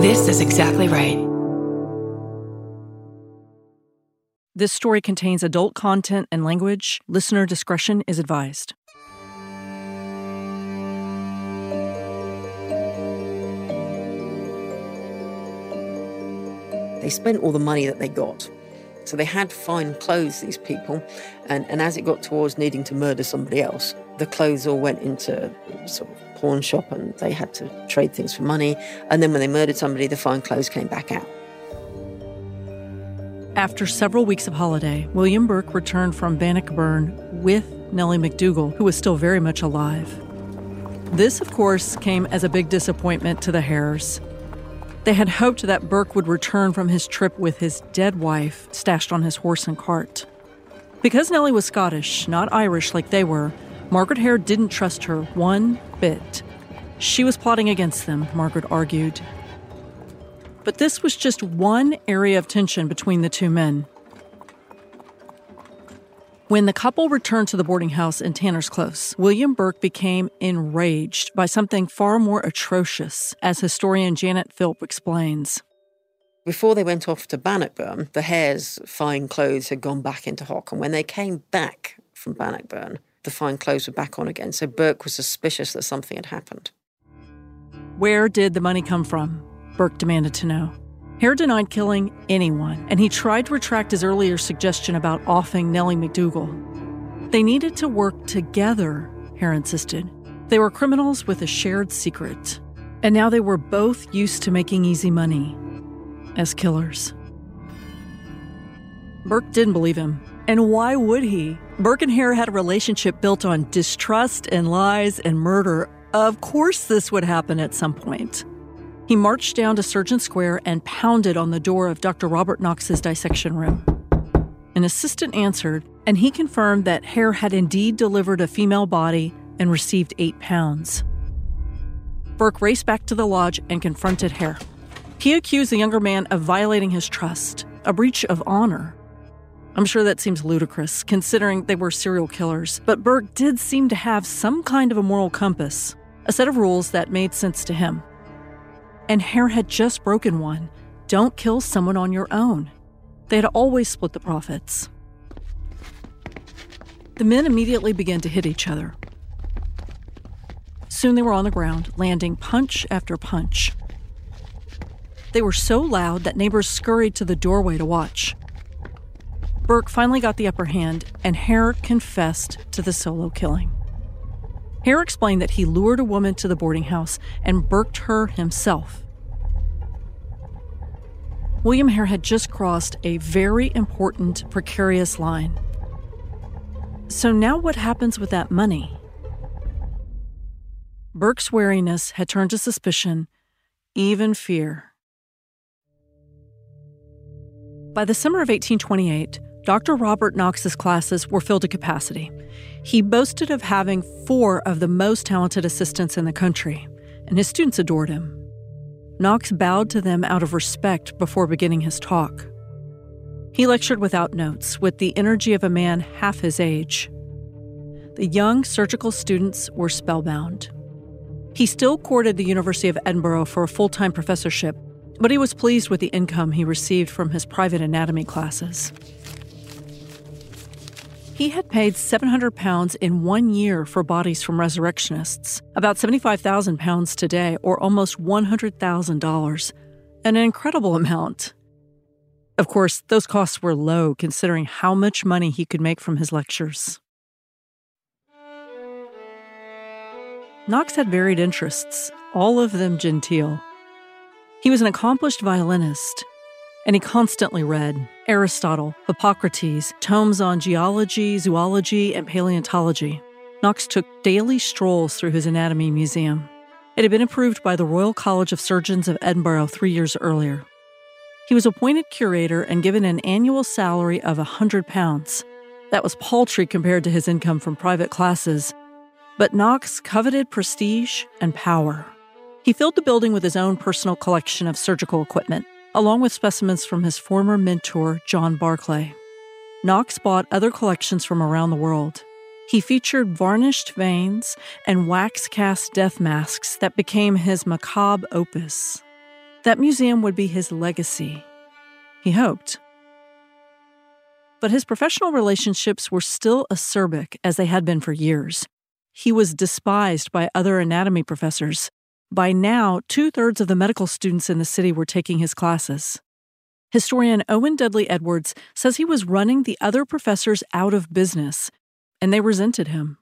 This is exactly right. This story contains adult content and language. Listener discretion is advised. They spent all the money that they got. So they had fine clothes, these people. And, and as it got towards needing to murder somebody else, the clothes all went into sort of pawn shop and they had to trade things for money. And then when they murdered somebody, the fine clothes came back out. After several weeks of holiday, William Burke returned from Bannockburn with Nellie McDougal, who was still very much alive. This, of course, came as a big disappointment to the Hares. They had hoped that Burke would return from his trip with his dead wife stashed on his horse and cart. Because Nellie was Scottish, not Irish like they were, Margaret Hare didn't trust her one bit. She was plotting against them, Margaret argued. But this was just one area of tension between the two men. When the couple returned to the boarding house in Tanner's Close, William Burke became enraged by something far more atrocious, as historian Janet Philp explains. Before they went off to Bannockburn, the Hares' fine clothes had gone back into hock, and when they came back from Bannockburn, the fine clothes were back on again. So Burke was suspicious that something had happened. Where did the money come from? Burke demanded to know. Hare denied killing anyone, and he tried to retract his earlier suggestion about offing Nellie McDougal. They needed to work together, Hare insisted. They were criminals with a shared secret, and now they were both used to making easy money as killers. Burke didn't believe him. And why would he? Burke and Hare had a relationship built on distrust and lies and murder. Of course, this would happen at some point. He marched down to Surgeon Square and pounded on the door of Dr. Robert Knox's dissection room. An assistant answered, and he confirmed that Hare had indeed delivered a female body and received eight pounds. Burke raced back to the lodge and confronted Hare. He accused the younger man of violating his trust, a breach of honor. I'm sure that seems ludicrous, considering they were serial killers, but Burke did seem to have some kind of a moral compass, a set of rules that made sense to him and Hare had just broken one don't kill someone on your own. They had always split the profits. The men immediately began to hit each other. Soon they were on the ground, landing punch after punch. They were so loud that neighbors scurried to the doorway to watch. Burke finally got the upper hand, and Hare confessed to the solo killing. Hare explained that he lured a woman to the boarding house and burked her himself. William Hare had just crossed a very important, precarious line. So now what happens with that money? Burke's wariness had turned to suspicion, even fear. By the summer of 1828, Dr. Robert Knox's classes were filled to capacity. He boasted of having four of the most talented assistants in the country, and his students adored him. Knox bowed to them out of respect before beginning his talk. He lectured without notes, with the energy of a man half his age. The young surgical students were spellbound. He still courted the University of Edinburgh for a full time professorship, but he was pleased with the income he received from his private anatomy classes. He had paid 700 pounds in one year for bodies from resurrectionists, about 75,000 pounds today, or almost $100,000, an incredible amount. Of course, those costs were low considering how much money he could make from his lectures. Knox had varied interests, all of them genteel. He was an accomplished violinist, and he constantly read Aristotle, Hippocrates, tomes on geology, zoology, and paleontology. Knox took daily strolls through his anatomy museum. It had been approved by the Royal College of Surgeons of Edinburgh three years earlier. He was appointed curator and given an annual salary of a hundred pounds. That was paltry compared to his income from private classes. But Knox coveted prestige and power. He filled the building with his own personal collection of surgical equipment along with specimens from his former mentor, John Barclay. Knox bought other collections from around the world. He featured varnished veins and wax cast death masks that became his macabre opus. That museum would be his legacy. He hoped. But his professional relationships were still acerbic as they had been for years. He was despised by other anatomy professors. By now, two thirds of the medical students in the city were taking his classes. Historian Owen Dudley Edwards says he was running the other professors out of business, and they resented him.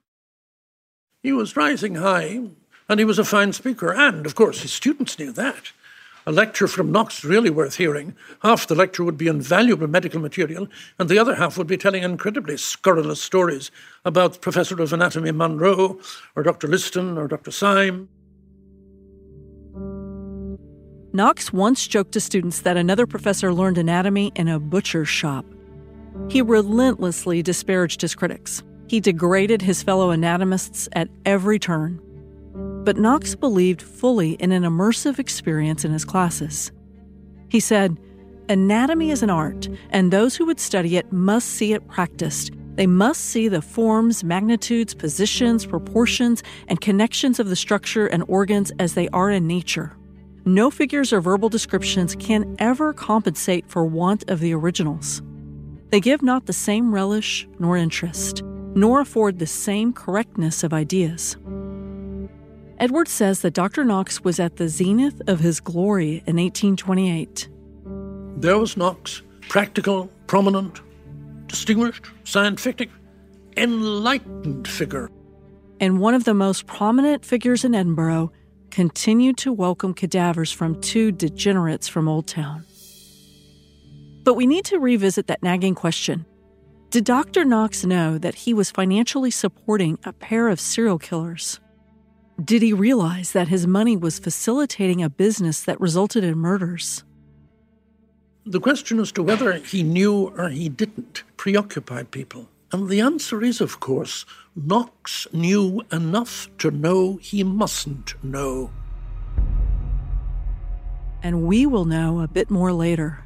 He was rising high, and he was a fine speaker, and, of course, his students knew that. A lecture from Knox really worth hearing. Half the lecture would be invaluable medical material, and the other half would be telling incredibly scurrilous stories about Professor of Anatomy Monro, or Dr. Liston, or Dr. Syme. Knox once joked to students that another professor learned anatomy in a butcher shop. He relentlessly disparaged his critics. He degraded his fellow anatomists at every turn. But Knox believed fully in an immersive experience in his classes. He said, Anatomy is an art, and those who would study it must see it practiced. They must see the forms, magnitudes, positions, proportions, and connections of the structure and organs as they are in nature. No figures or verbal descriptions can ever compensate for want of the originals. They give not the same relish nor interest, nor afford the same correctness of ideas. Edwards says that Dr. Knox was at the zenith of his glory in 1828. There was Knox, practical, prominent, distinguished, scientific, enlightened figure. And one of the most prominent figures in Edinburgh continued to welcome cadavers from two degenerates from Old Town. But we need to revisit that nagging question. Did Dr. Knox know that he was financially supporting a pair of serial killers? Did he realize that his money was facilitating a business that resulted in murders? The question as to whether he knew or he didn't preoccupied people. And the answer is, of course, Knox knew enough to know he mustn't know. And we will know a bit more later.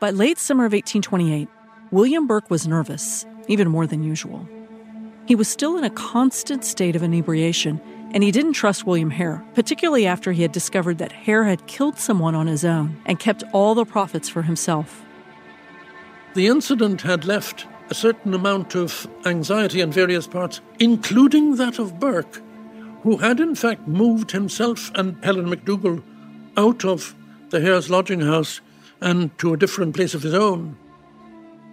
By late summer of 1828, William Burke was nervous, even more than usual. He was still in a constant state of inebriation, and he didn't trust William Hare, particularly after he had discovered that Hare had killed someone on his own and kept all the profits for himself. The incident had left a certain amount of anxiety in various parts, including that of Burke, who had in fact moved himself and Helen McDougall out of the Hare's lodging house and to a different place of his own.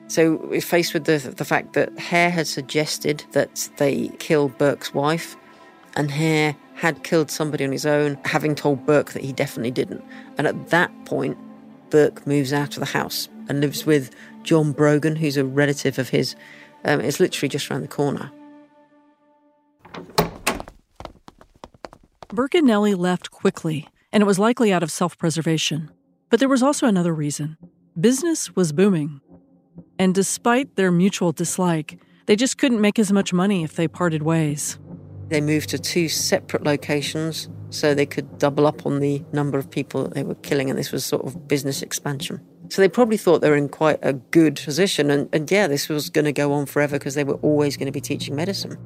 So we're faced with the, the fact that Hare had suggested that they kill Burke's wife, and Hare had killed somebody on his own, having told Burke that he definitely didn't. And at that point, Burke moves out of the house and lives with John Brogan, who's a relative of his. Um, it's literally just around the corner. Burke and Nellie left quickly, and it was likely out of self preservation. But there was also another reason business was booming. And despite their mutual dislike, they just couldn't make as much money if they parted ways. They moved to two separate locations so they could double up on the number of people that they were killing, and this was sort of business expansion. So they probably thought they were in quite a good position. And, and yeah, this was going to go on forever because they were always going to be teaching medicine.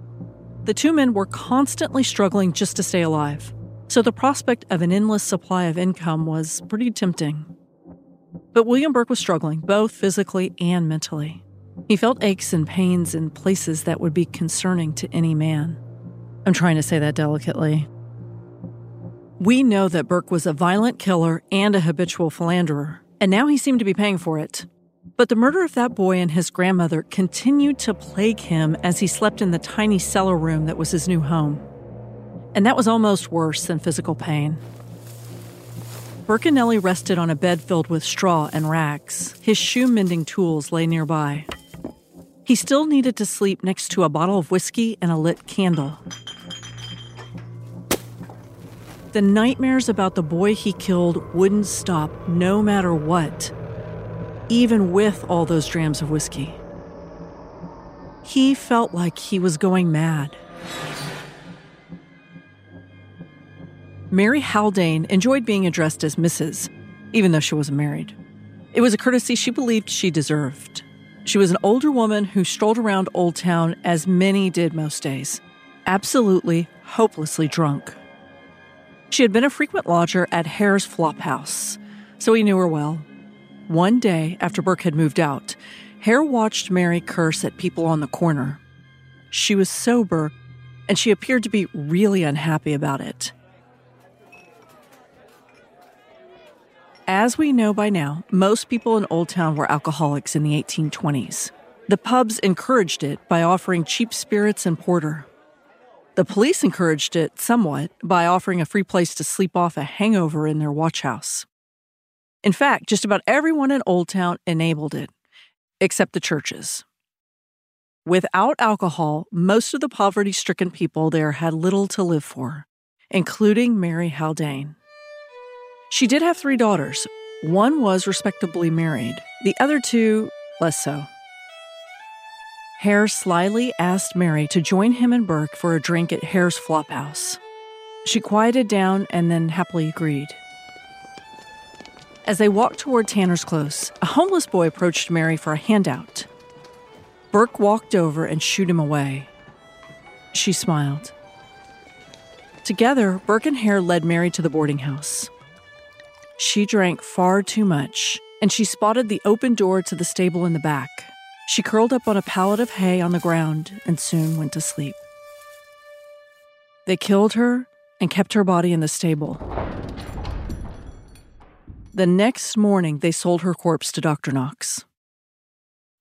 The two men were constantly struggling just to stay alive. So the prospect of an endless supply of income was pretty tempting. But William Burke was struggling, both physically and mentally. He felt aches and pains in places that would be concerning to any man. I'm trying to say that delicately. We know that Burke was a violent killer and a habitual philanderer, and now he seemed to be paying for it. But the murder of that boy and his grandmother continued to plague him as he slept in the tiny cellar room that was his new home. And that was almost worse than physical pain. Nellie rested on a bed filled with straw and rags. His shoe mending tools lay nearby. He still needed to sleep next to a bottle of whiskey and a lit candle. The nightmares about the boy he killed wouldn't stop no matter what, even with all those drams of whiskey. He felt like he was going mad. Mary Haldane enjoyed being addressed as Mrs., even though she wasn't married. It was a courtesy she believed she deserved. She was an older woman who strolled around Old Town as many did most days, absolutely, hopelessly drunk. She had been a frequent lodger at Hare's Flophouse, so he knew her well. One day after Burke had moved out, Hare watched Mary curse at people on the corner. She was sober, and she appeared to be really unhappy about it. As we know by now, most people in Old Town were alcoholics in the 1820s. The pubs encouraged it by offering cheap spirits and porter. The police encouraged it somewhat by offering a free place to sleep off a hangover in their watch house. In fact, just about everyone in Old Town enabled it, except the churches. Without alcohol, most of the poverty stricken people there had little to live for, including Mary Haldane. She did have three daughters. One was respectably married, the other two, less so. Hare slyly asked Mary to join him and Burke for a drink at Hare's Flophouse. She quieted down and then happily agreed. As they walked toward Tanner's Close, a homeless boy approached Mary for a handout. Burke walked over and shooed him away. She smiled. Together, Burke and Hare led Mary to the boarding house. She drank far too much, and she spotted the open door to the stable in the back. She curled up on a pallet of hay on the ground and soon went to sleep. They killed her and kept her body in the stable. The next morning, they sold her corpse to Dr. Knox.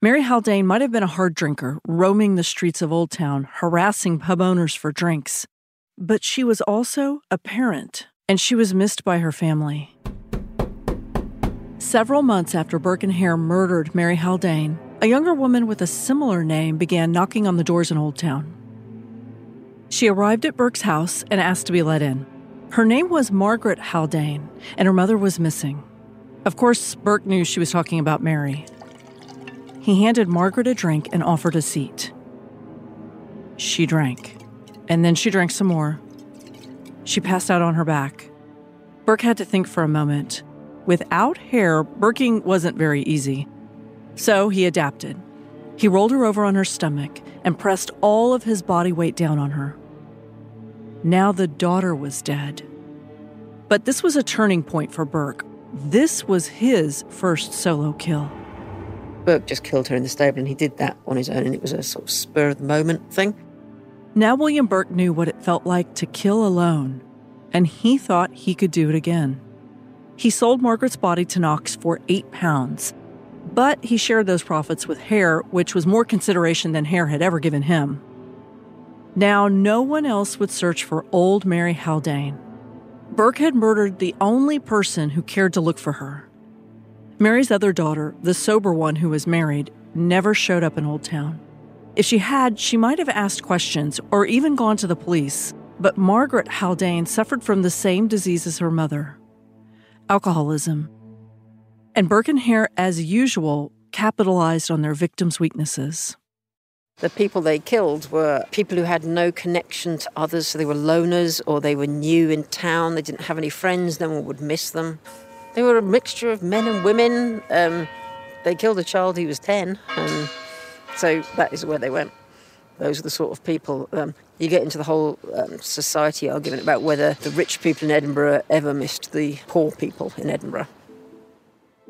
Mary Haldane might have been a hard drinker, roaming the streets of Old Town, harassing pub owners for drinks, but she was also a parent, and she was missed by her family. Several months after Burke and Hare murdered Mary Haldane, a younger woman with a similar name began knocking on the doors in Old Town. She arrived at Burke's house and asked to be let in. Her name was Margaret Haldane, and her mother was missing. Of course, Burke knew she was talking about Mary. He handed Margaret a drink and offered a seat. She drank, and then she drank some more. She passed out on her back. Burke had to think for a moment. Without Hare, Burking wasn't very easy. So he adapted. He rolled her over on her stomach and pressed all of his body weight down on her. Now the daughter was dead. But this was a turning point for Burke. This was his first solo kill. Burke just killed her in the stable, and he did that on his own, and it was a sort of spur of the moment thing. Now William Burke knew what it felt like to kill alone, and he thought he could do it again. He sold Margaret's body to Knox for eight pounds, but he shared those profits with Hare, which was more consideration than Hare had ever given him. Now, no one else would search for old Mary Haldane. Burke had murdered the only person who cared to look for her. Mary's other daughter, the sober one who was married, never showed up in Old Town. If she had, she might have asked questions or even gone to the police, but Margaret Haldane suffered from the same disease as her mother alcoholism. And Burke and Hare, as usual, capitalized on their victims' weaknesses. The people they killed were people who had no connection to others, so they were loners or they were new in town, they didn't have any friends, no one would miss them. They were a mixture of men and women. Um, they killed a child who was 10, and so that is where they went. Those are the sort of people. Um, you get into the whole um, society argument about whether the rich people in Edinburgh ever missed the poor people in Edinburgh.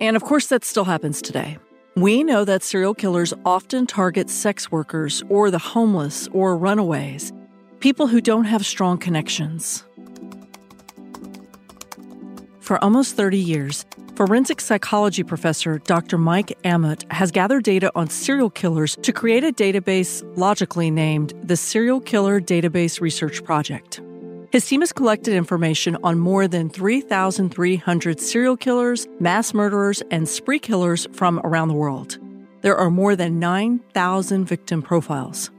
And of course, that still happens today. We know that serial killers often target sex workers or the homeless or runaways, people who don't have strong connections. For almost 30 years, Forensic psychology professor Dr. Mike Aamodt has gathered data on serial killers to create a database logically named the Serial Killer Database Research Project. His team has collected information on more than 3,300 serial killers, mass murderers, and spree killers from around the world. There are more than 9,000 victim profiles.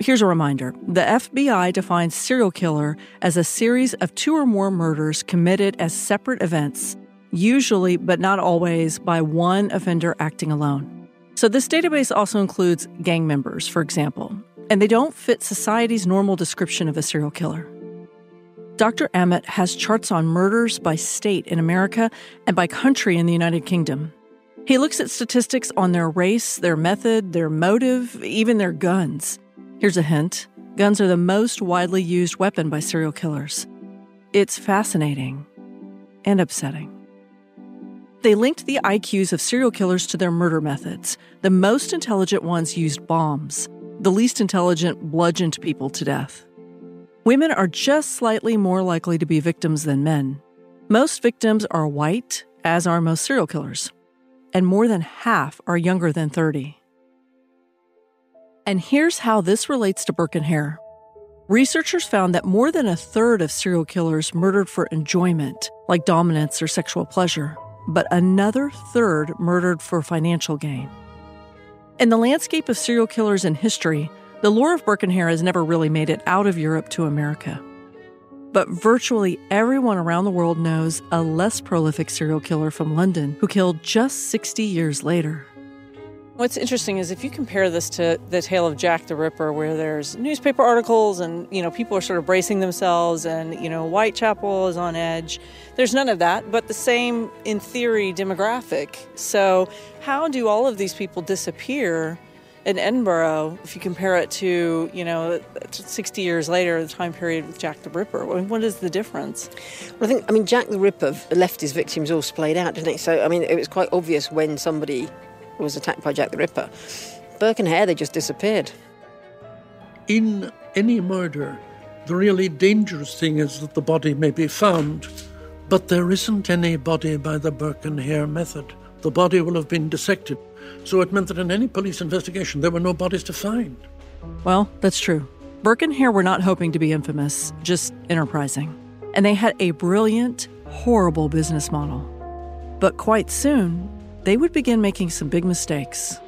Here's a reminder the FBI defines serial killer as a series of two or more murders committed as separate events usually, but not always, by one offender acting alone. So, this database also includes gang members, for example, and they don't fit society's normal description of a serial killer. Dr. Aamodt has charts on murders by state in America and by country in the United Kingdom. He looks at statistics on their race, their method, their motive, even their guns. Here's a hint guns are the most widely used weapon by serial killers. It's fascinating and upsetting. They linked the IQs of serial killers to their murder methods. The most intelligent ones used bombs, the least intelligent bludgeoned people to death. Women are just slightly more likely to be victims than men. Most victims are white, as are most serial killers, and more than half are younger than 30. And here's how this relates to Burke and Hare. Researchers found that more than a third of serial killers murdered for enjoyment, like dominance or sexual pleasure, but another third murdered for financial gain. In the landscape of serial killers in history, the lore of Hare has never really made it out of Europe to America. But virtually everyone around the world knows a less prolific serial killer from London who killed just 60 years later. What's interesting is if you compare this to the tale of Jack the Ripper, where there's newspaper articles and you know people are sort of bracing themselves, and you know Whitechapel is on edge. There's none of that, but the same in theory demographic. So how do all of these people disappear in Edinburgh if you compare it to you know 60 years later, the time period with Jack the Ripper? What is the difference? Well, I think I mean Jack the Ripper left his victims all splayed out, didn't he? So I mean it was quite obvious when somebody was attacked by Jack the Ripper. Burke and Hare, they just disappeared. In any murder, the really dangerous thing is that the body may be found, but there isn't any body by the Burke and Hare method. The body will have been dissected. So it meant that in any police investigation, there were no bodies to find. Well, that's true. Burke and Hare were not hoping to be infamous, just enterprising. And they had a brilliant, horrible business model. But quite soon, they would begin making some big mistakes.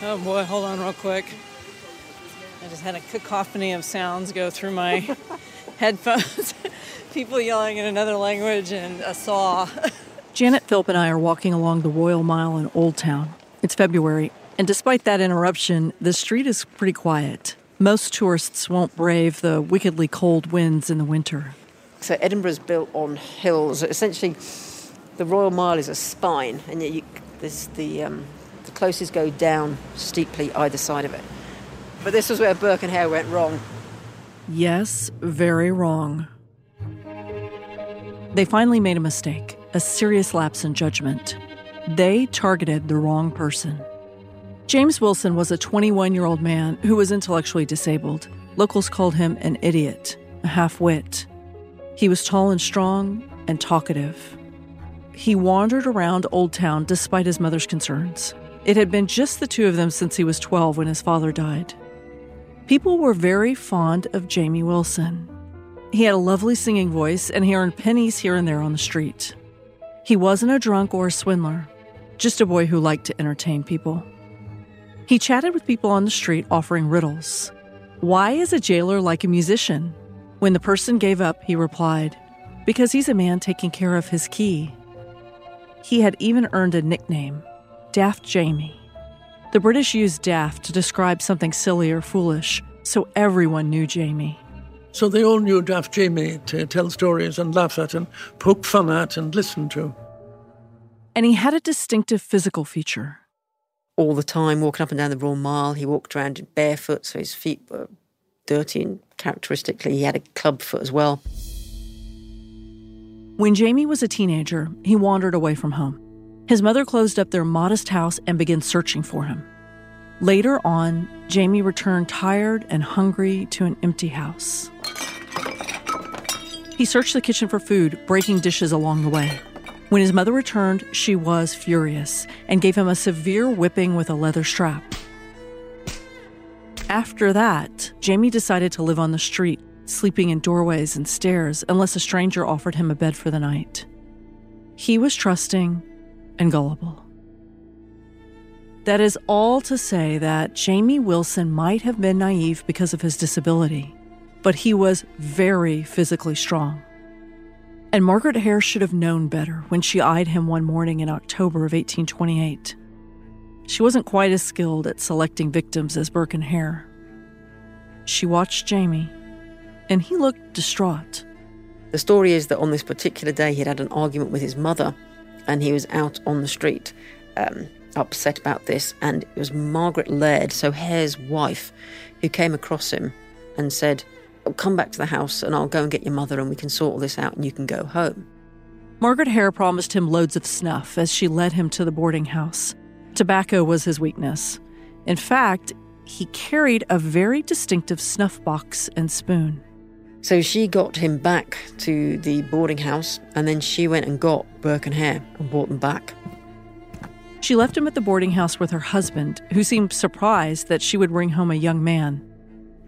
Oh boy, hold on real quick. I just had a cacophony of sounds go through my headphones. People yelling in another language and a saw. Janet Philp and I are walking along the Royal Mile in Old Town. It's February, and despite that interruption, the street is pretty quiet. Most tourists won't brave the wickedly cold winds in the winter. So Edinburgh's built on hills. Essentially, the Royal Mile is a spine, and yet you, there's the um, the closes go down steeply either side of it. But this was where Burke and Hare went wrong. Yes, very wrong. They finally made a mistake, a serious lapse in judgment. They targeted the wrong person. James Wilson was a 21 year old man who was intellectually disabled. Locals called him an idiot, a half wit. He was tall and strong and talkative. He wandered around Old Town despite his mother's concerns. It had been just the two of them since he was 12 when his father died. People were very fond of Jamie Wilson. He had a lovely singing voice and he earned pennies here and there on the street. He wasn't a drunk or a swindler, just a boy who liked to entertain people. He chatted with people on the street offering riddles. Why is a jailer like a musician? When the person gave up, he replied, Because he's a man taking care of his key. He had even earned a nickname, Daft Jamie. The British used daft to describe something silly or foolish, so everyone knew Jamie. So they all knew Daft Jamie to tell stories and laugh at and poke fun at and listen to and he had a distinctive physical feature. All the time, walking up and down the Royal Mile, he walked around barefoot, so his feet were dirty and characteristically, he had a club foot as well. When Jamie was a teenager, he wandered away from home. His mother closed up their modest house and began searching for him. Later on, Jamie returned tired and hungry to an empty house. He searched the kitchen for food, breaking dishes along the way. When his mother returned, she was furious and gave him a severe whipping with a leather strap. After that, Jamie decided to live on the street, sleeping in doorways and stairs unless a stranger offered him a bed for the night. He was trusting and gullible. That is all to say that Jamie Wilson might have been naive because of his disability, but he was very physically strong. And Margaret Hare should have known better when she eyed him one morning in October of 1828. She wasn't quite as skilled at selecting victims as Burke and Hare. She watched Jamie, and he looked distraught. The story is that on this particular day, he'd had an argument with his mother and he was out on the street um, upset about this. And it was Margaret Laird, so Hare's wife, who came across him and said, oh, Come back to the house and I'll go and get your mother and we can sort all this out and you can go home. Margaret Hare promised him loads of snuff as she led him to the boarding house. Tobacco was his weakness. In fact, he carried a very distinctive snuff box and spoon. So she got him back to the boarding house and then she went and got Burke and Hare and brought them back. She left him at the boarding house with her husband, who seemed surprised that she would bring home a young man.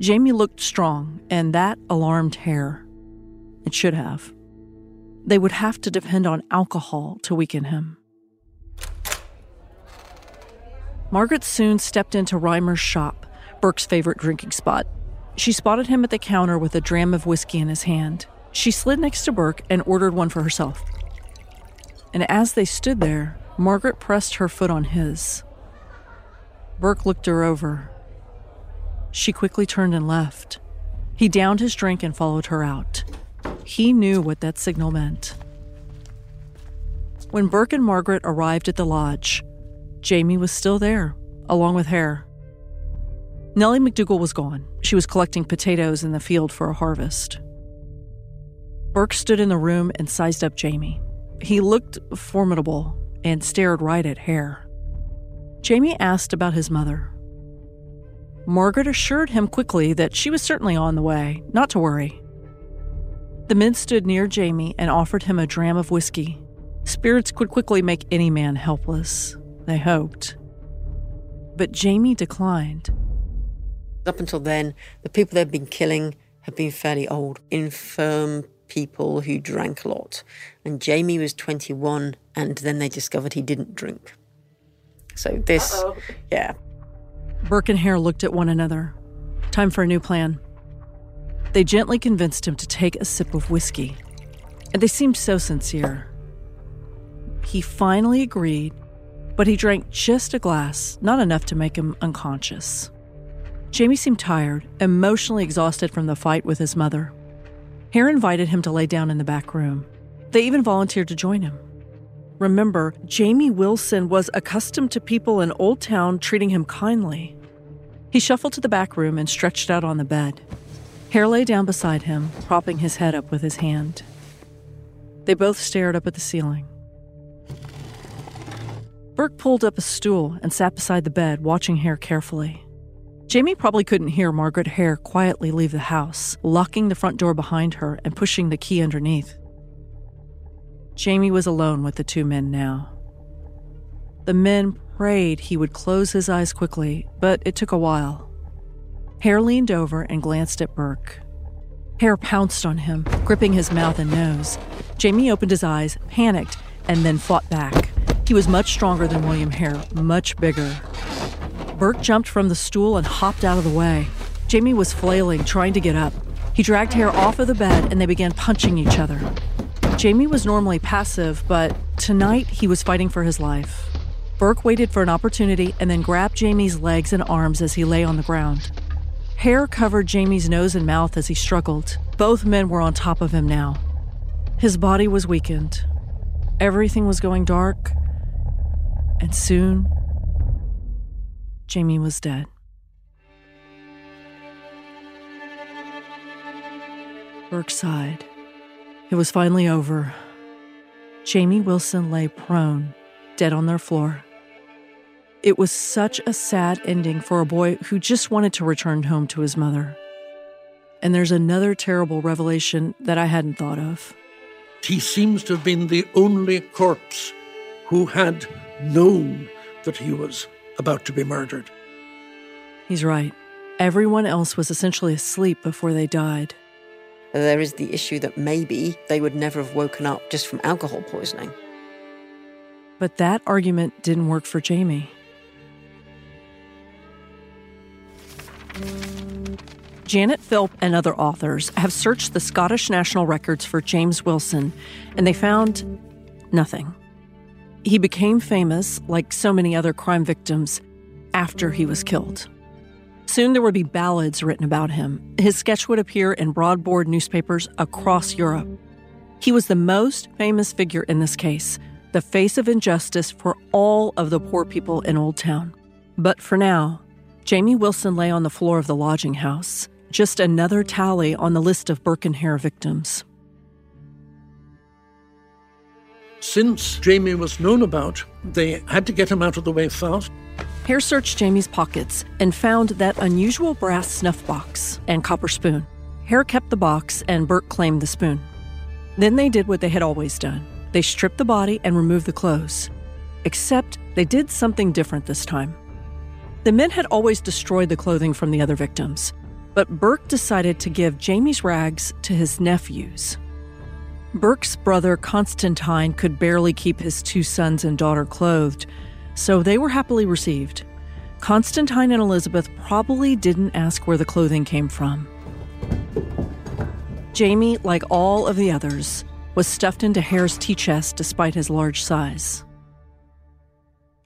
Jamie looked strong, and that alarmed Hare. It should have. They would have to depend on alcohol to weaken him. Margaret soon stepped into Rymer's shop, Burke's favorite drinking spot. She spotted him at the counter with a dram of whiskey in his hand. She slid next to Burke and ordered one for herself. And as they stood there, Margaret pressed her foot on his. Burke looked her over. She quickly turned and left. He downed his drink and followed her out. He knew what that signal meant. When Burke and Margaret arrived at the lodge, Jamie was still there, along with Hare. Nellie McDougal was gone. She was collecting potatoes in the field for a harvest. Burke stood in the room and sized up Jamie. He looked formidable and stared right at Hare. Jamie asked about his mother. Margaret assured him quickly that she was certainly on the way, not to worry. The men stood near Jamie and offered him a dram of whiskey. Spirits could quickly make any man helpless, they hoped. But Jamie declined. Up until then, the people they'd been killing had been fairly old, infirm people who drank a lot. And Jamie was 21, and then they discovered he didn't drink. So this, Uh-oh. yeah. Burke and Hare looked at one another. Time for a new plan. They gently convinced him to take a sip of whiskey, and they seemed so sincere. He finally agreed, but he drank just a glass, not enough to make him unconscious. Jamie seemed tired, emotionally exhausted from the fight with his mother. Hare invited him to lay down in the back room. They even volunteered to join him. Remember, Jamie Wilson was accustomed to people in Old Town treating him kindly. He shuffled to the back room and stretched out on the bed. Hare lay down beside him, propping his head up with his hand. They both stared up at the ceiling. Burke pulled up a stool and sat beside the bed, watching Hare carefully. Jamie probably couldn't hear Margaret Hare quietly leave the house, locking the front door behind her and pushing the key underneath. Jamie was alone with the two men now. The men prayed he would close his eyes quickly, but it took a while. Hare leaned over and glanced at Burke. Hare pounced on him, gripping his mouth and nose. Jamie opened his eyes, panicked, and then fought back. He was much stronger than William Hare, much bigger. Burke jumped from the stool and hopped out of the way. Jamie was flailing, trying to get up. He dragged Hare off of the bed and they began punching each other. Jamie was normally passive, but tonight he was fighting for his life. Burke waited for an opportunity and then grabbed Jamie's legs and arms as he lay on the ground. Hare covered Jamie's nose and mouth as he struggled. Both men were on top of him now. His body was weakened. Everything was going dark. And soon, Jamie was dead. Burke sighed. It was finally over. Jamie Wilson lay prone, dead on their floor. It was such a sad ending for a boy who just wanted to return home to his mother. And there's another terrible revelation that I hadn't thought of. He seems to have been the only corpse who had known that he was about to be murdered. He's right. Everyone else was essentially asleep before they died. There is the issue that maybe they would never have woken up just from alcohol poisoning. But that argument didn't work for Jamie. Janet Philp and other authors have searched the Scottish National Records for James Wilson, and they found nothing. He became famous, like so many other crime victims, after he was killed. Soon there would be ballads written about him. His sketch would appear in broadboard newspapers across Europe. He was the most famous figure in this case, the face of injustice for all of the poor people in Old Town. But for now, Jamie Wilson lay on the floor of the lodging house, just another tally on the list of Hare victims. Since Jamie was known about, they had to get him out of the way fast. Hare searched Jamie's pockets and found that unusual brass snuff box and copper spoon. Hare kept the box and Burke claimed the spoon. Then they did what they had always done they stripped the body and removed the clothes. Except they did something different this time. The men had always destroyed the clothing from the other victims, but Burke decided to give Jamie's rags to his nephews. Burke's brother Constantine could barely keep his two sons and daughter clothed, so they were happily received. Constantine and Elizabeth probably didn't ask where the clothing came from. Jamie, like all of the others, was stuffed into Hare's tea chest despite his large size.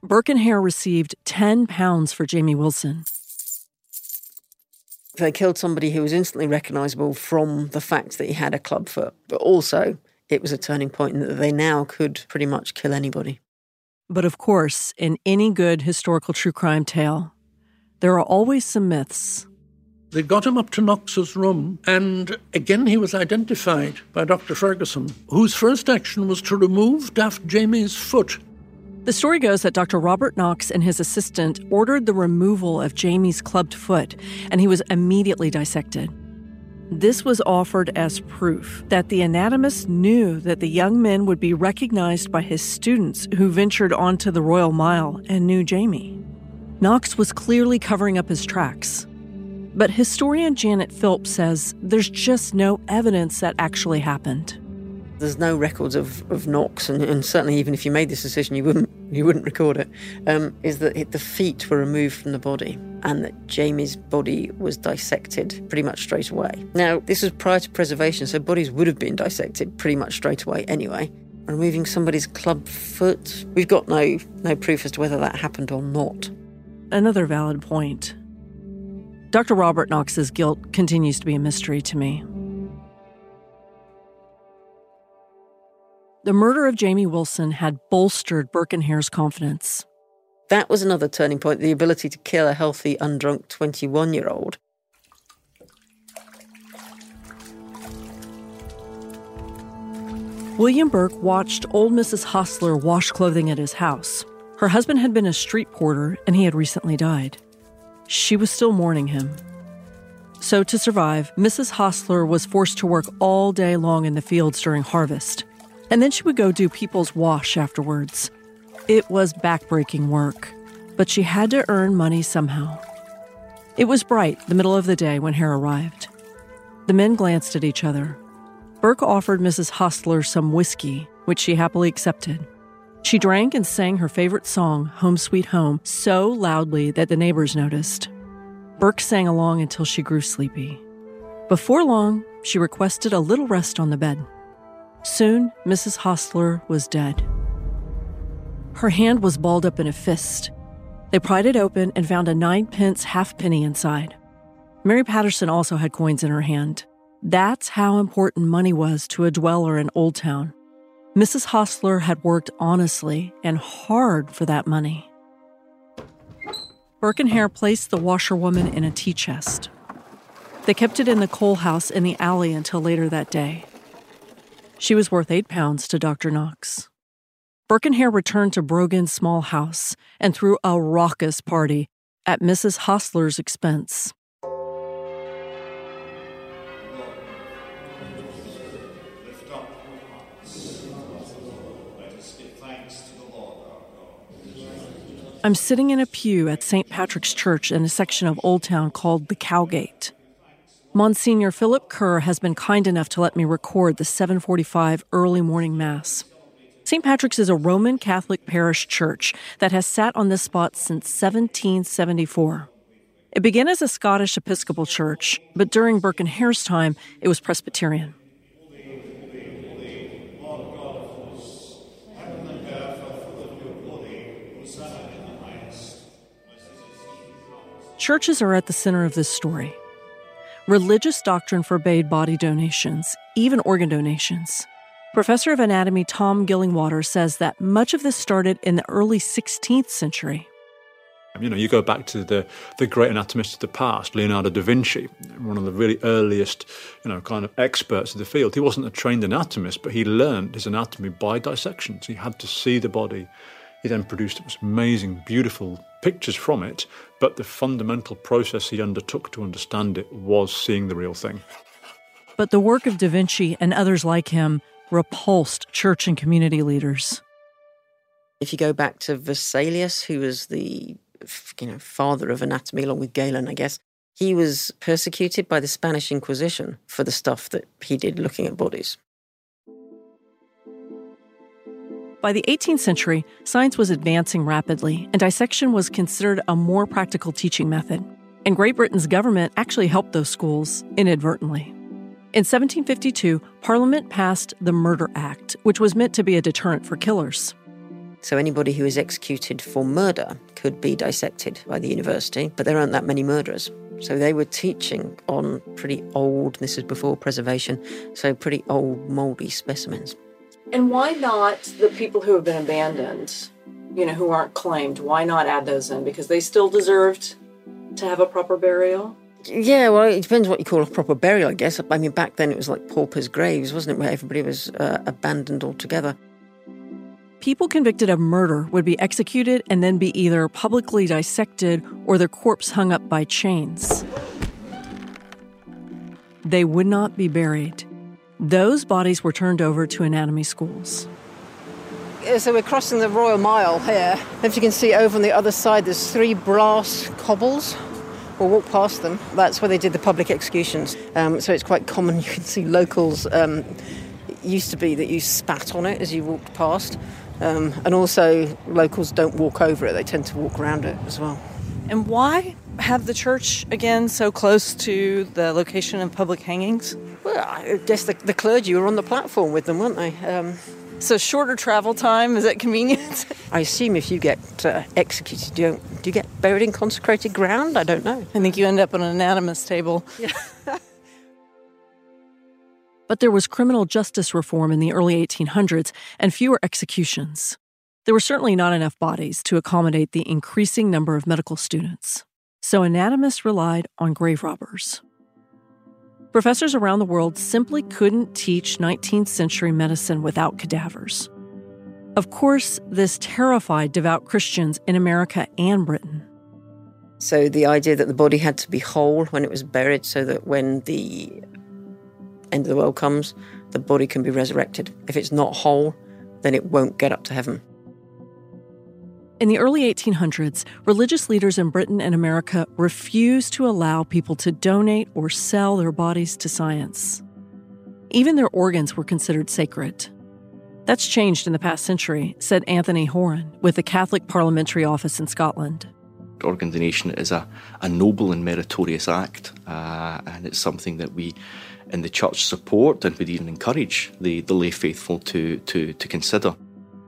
Burke and Hare received 10 pounds for Jamie Wilson. They killed somebody who was instantly recognizable from the fact that he had a club foot, but also it was a turning point in that they now could pretty much kill anybody. But of course, in any good historical true crime tale, there are always some myths. They got him up to Knox's room, and again he was identified by Dr. Ferguson, whose first action was to remove Daft Jamie's foot. The story goes that Dr. Robert Knox and his assistant ordered the removal of Jamie's clubbed foot, and he was immediately dissected. This was offered as proof that the anatomist knew that the young men would be recognized by his students who ventured onto the Royal Mile and knew Jamie. Knox was clearly covering up his tracks. But historian Janet Philp says there's just no evidence that actually happened. There's no records of, of Knox, and, and certainly even if you made this decision, you wouldn't you wouldn't record it. Um, is that it, the feet were removed from the body, and that Jamie's body was dissected pretty much straight away. Now, this was prior to preservation, so bodies would have been dissected pretty much straight away anyway. Removing somebody's club foot, we've got no no proof as to whether that happened or not. Another valid point. Dr. Robert Knox's guilt continues to be a mystery to me. The murder of Jamie Wilson had bolstered Burke and Hare's confidence. That was another turning point the ability to kill a healthy, undrunk 21 year old. William Burke watched old Mrs. Hostler wash clothing at his house. Her husband had been a street porter and he had recently died. She was still mourning him. So, to survive, Mrs. Hostler was forced to work all day long in the fields during harvest, and then she would go do people's wash afterwards. It was backbreaking work, but she had to earn money somehow. It was bright, the middle of the day, when Hare arrived. The men glanced at each other. Burke offered Mrs. Hostler some whiskey, which she happily accepted. She drank and sang her favorite song, Home Sweet Home, so loudly that the neighbors noticed. Burke sang along until she grew sleepy. Before long, she requested a little rest on the bed. Soon, Mrs. Hostler was dead. Her hand was balled up in a fist. They pried it open and found a ninepence halfpenny inside. Mary Patterson also had coins in her hand. That's how important money was to a dweller in Old Town. Mrs. Hostler had worked honestly and hard for that money. Burke and Hare placed the washerwoman in a tea chest. They kept it in the coal house in the alley until later that day. She was worth eight pounds to Dr. Knox. Hare returned to Brogan's small house and threw a raucous party at Mrs. Hostler's expense. I'm sitting in a pew at St. Patrick's Church in a section of Old Town called the Cowgate. Monsignor Philip Kerr has been kind enough to let me record the 745 early morning mass. St. Patrick's is a Roman Catholic parish church that has sat on this spot since 1774. It began as a Scottish Episcopal church, but during Burke and Hare's time, it was Presbyterian. Churches are at the center of this story. Religious doctrine forbade body donations, even organ donations. Professor of anatomy Tom Gillingwater says that much of this started in the early 16th century. You know, you go back to the, the great anatomists of the past, Leonardo da Vinci, one of the really earliest, you know, kind of experts of the field. He wasn't a trained anatomist, but he learned his anatomy by dissections. He had to see the body. He then produced amazing, beautiful pictures from it, but the fundamental process he undertook to understand it was seeing the real thing. But the work of Da Vinci and others like him repulsed church and community leaders. If you go back to Vesalius, who was the you know, father of anatomy, along with Galen, I guess. He was persecuted by the Spanish Inquisition for the stuff that he did looking at bodies. By the 18th century, science was advancing rapidly, and dissection was considered a more practical teaching method. And Great Britain's government actually helped those schools inadvertently. In 1752, Parliament passed the Murder Act, which was meant to be a deterrent for killers. So anybody who is executed for murder could be dissected by the university, but there aren't that many murderers. So they were teaching on pretty old, this is before preservation, so pretty old, mouldy specimens. And why not the people who have been abandoned, you know, who aren't claimed? Why not add those in? Because they still deserved to have a proper burial? Yeah, well, it depends what you call a proper burial, I guess. I mean, back then it was like paupers' graves, wasn't it, where everybody was uh, abandoned altogether people convicted of murder would be executed and then be either publicly dissected or their corpse hung up by chains. They would not be buried. Those bodies were turned over to anatomy schools. So we're crossing the Royal Mile here. If you can see over on the other side, there's three brass cobbles. We'll walk past them. That's where they did the public executions. Um, so it's quite common. You can see locals. Um, used to be that you spat on it as you walked past. Um, and also, locals don't walk over it, they tend to walk around it as well. And why have the church again so close to the location of public hangings? Well, I guess the, the clergy were on the platform with them, weren't they? Um, so shorter travel time is that convenient? I assume if you get uh, executed, do you, do you get buried in consecrated ground? I don't know. I think you end up on an anatomist table. Yeah. But there was criminal justice reform in the early 1800s and fewer executions. There were certainly not enough bodies to accommodate the increasing number of medical students, so anatomists relied on grave robbers. Professors around the world simply couldn't teach 19th century medicine without cadavers. Of course, this terrified devout Christians in America and Britain. So, the idea that the body had to be whole when it was buried so that when the end of the world comes, the body can be resurrected. If it's not whole, then it won't get up to heaven. In the early 1800s, religious leaders in Britain and America refused to allow people to donate or sell their bodies to science. Even their organs were considered sacred. That's changed in the past century, said Anthony Horan with the Catholic Parliamentary Office in Scotland. Organ donation is a, a noble and meritorious act, uh, and it's something that we in the church support and would even encourage the, the lay faithful to, to, to consider.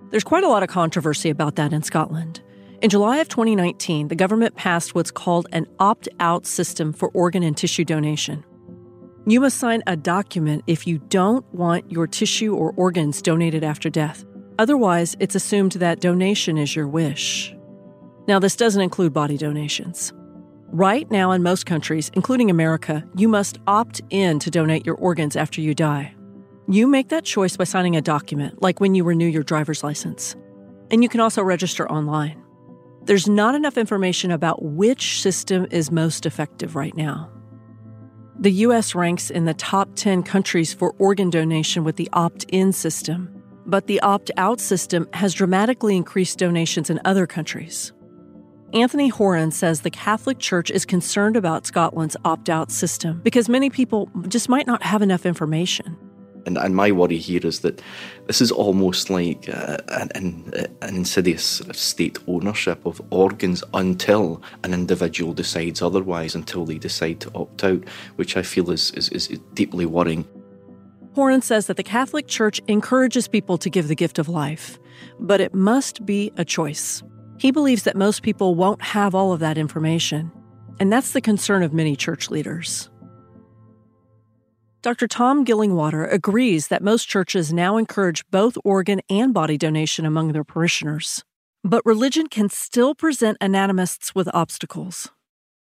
There's quite a lot of controversy about that in Scotland. In July of 2019, the government passed what's called an opt out system for organ and tissue donation. You must sign a document if you don't want your tissue or organs donated after death. Otherwise, it's assumed that donation is your wish. Now, this doesn't include body donations. Right now, in most countries, including America, you must opt in to donate your organs after you die. You make that choice by signing a document, like when you renew your driver's license. And you can also register online. There's not enough information about which system is most effective right now. The US ranks in the top 10 countries for organ donation with the opt in system, but the opt out system has dramatically increased donations in other countries. Anthony Horan says the Catholic Church is concerned about Scotland's opt out system because many people just might not have enough information. And, and my worry here is that this is almost like uh, an, an insidious state ownership of organs until an individual decides otherwise, until they decide to opt out, which I feel is, is, is deeply worrying. Horan says that the Catholic Church encourages people to give the gift of life, but it must be a choice. He believes that most people won't have all of that information, and that's the concern of many church leaders. Dr. Tom Gillingwater agrees that most churches now encourage both organ and body donation among their parishioners. But religion can still present anatomists with obstacles.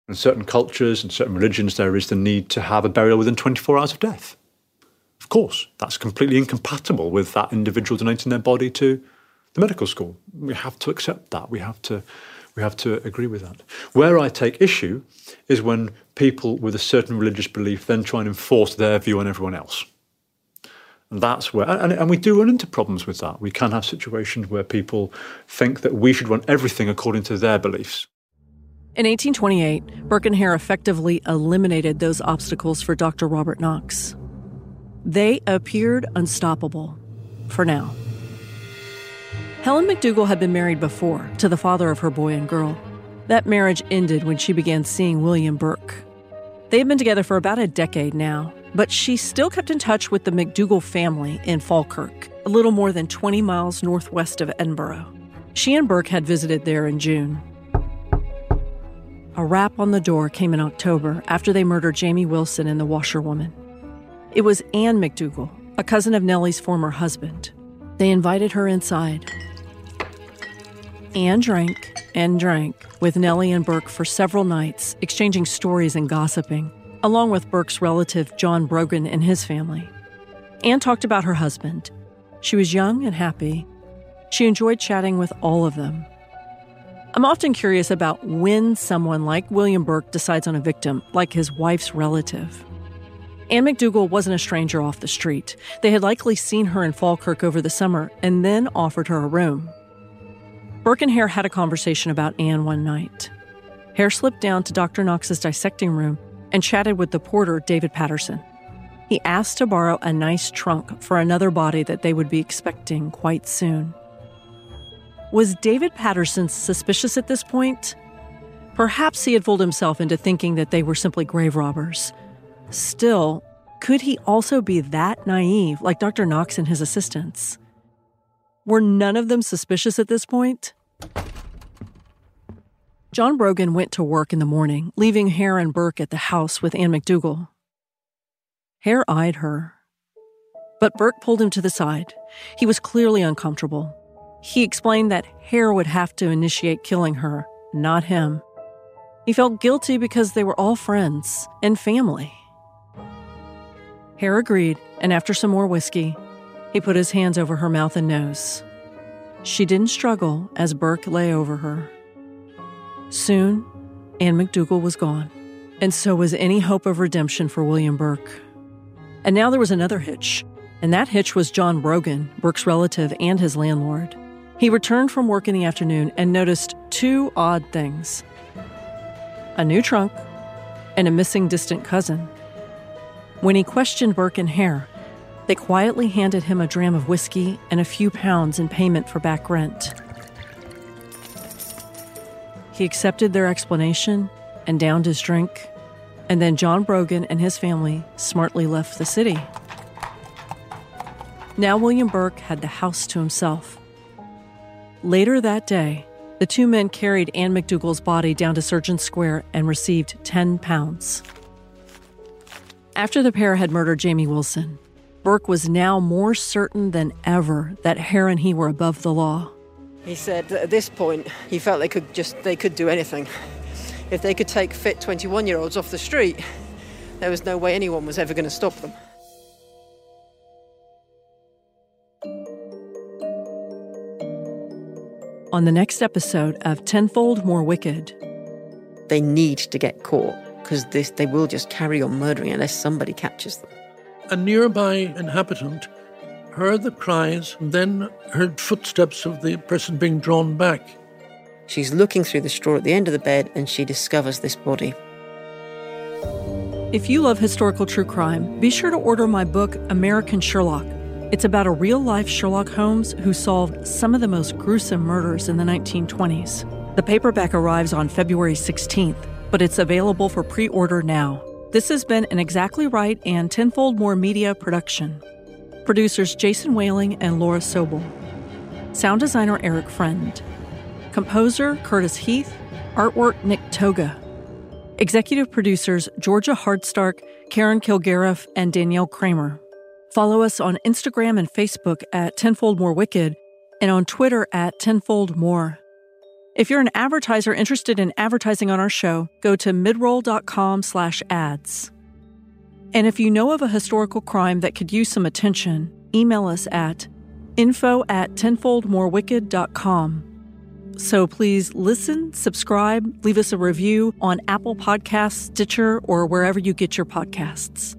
In certain cultures and certain religions, there is the need to have a burial within 24 hours of death. Of course, that's completely incompatible with that individual donating their body to the medical school. We have to accept that. We have to, we have to agree with that. Where I take issue is when people with a certain religious belief then try and enforce their view on everyone else. And that's where, and, and we do run into problems with that. We can have situations where people think that we should run everything according to their beliefs. In 1828, Burke and Hare effectively eliminated those obstacles for Dr. Robert Knox. They appeared unstoppable, for now. Helen McDougall had been married before to the father of her boy and girl. That marriage ended when she began seeing William Burke. They had been together for about a decade now, but she still kept in touch with the McDougall family in Falkirk, a little more than 20 miles northwest of Edinburgh. She and Burke had visited there in June. A rap on the door came in October after they murdered Jamie Wilson and the washerwoman. It was Anne McDougall, a cousin of Nellie's former husband. They invited her inside. Anne drank and drank with Nellie and Burke for several nights, exchanging stories and gossiping, along with Burke's relative John Brogan and his family. Anne talked about her husband. She was young and happy. She enjoyed chatting with all of them. I'm often curious about when someone like William Burke decides on a victim, like his wife's relative. Anne McDougall wasn't a stranger off the street. They had likely seen her in Falkirk over the summer and then offered her a room. Burke and Hare had a conversation about Anne one night. Hare slipped down to Dr. Knox's dissecting room and chatted with the porter, David Patterson. He asked to borrow a nice trunk for another body that they would be expecting quite soon. Was David Patterson suspicious at this point? Perhaps he had fooled himself into thinking that they were simply grave robbers. Still, could he also be that naive like Dr. Knox and his assistants? Were none of them suspicious at this point? John Brogan went to work in the morning, leaving Hare and Burke at the house with Anne McDougall. Hare eyed her. But Burke pulled him to the side. He was clearly uncomfortable. He explained that Hare would have to initiate killing her, not him. He felt guilty because they were all friends and family. Hare agreed, and after some more whiskey, he put his hands over her mouth and nose. She didn't struggle as Burke lay over her. Soon, Anne McDougall was gone, and so was any hope of redemption for William Burke. And now there was another hitch, and that hitch was John Brogan, Burke's relative and his landlord. He returned from work in the afternoon and noticed two odd things a new trunk and a missing distant cousin. When he questioned Burke and Hare, they quietly handed him a dram of whiskey and a few pounds in payment for back rent. He accepted their explanation and downed his drink, and then John Brogan and his family smartly left the city. Now William Burke had the house to himself. Later that day, the two men carried Anne McDougall's body down to Surgeon Square and received 10 pounds. After the pair had murdered Jamie Wilson, Burke was now more certain than ever that Hare and he were above the law. He said that at this point he felt they could just they could do anything. If they could take fit 21-year-olds off the street, there was no way anyone was ever going to stop them. On the next episode of Tenfold More Wicked, They need to get caught because this they will just carry on murdering unless somebody catches them. A nearby inhabitant heard the cries and then heard footsteps of the person being drawn back. She's looking through the straw at the end of the bed and she discovers this body. if you love historical true crime, be sure to order my book, American Sherlock. It's about a real life Sherlock Holmes who solved some of the most gruesome murders in the 1920s. The paperback arrives on February 16th, but it's available for pre order now. This has been an Exactly Right and Tenfold More Media production. Producers Jason Wehling and Laura Sobel. Sound designer Eric Friend. Composer Curtis Heath. Artwork Nick Toga. Executive producers Georgia Hardstark, Karen Kilgariff, and Danielle Kramer. Follow us on Instagram and Facebook at Tenfold More Wicked and on Twitter at Tenfold More. If you're an advertiser interested in advertising on our show, go to midroll.com slash ads. And if you know of a historical crime that could use some attention, email us at info at tenfoldmorewicked.com. So please listen, subscribe, leave us a review on Apple Podcasts, Stitcher, or wherever you get your podcasts.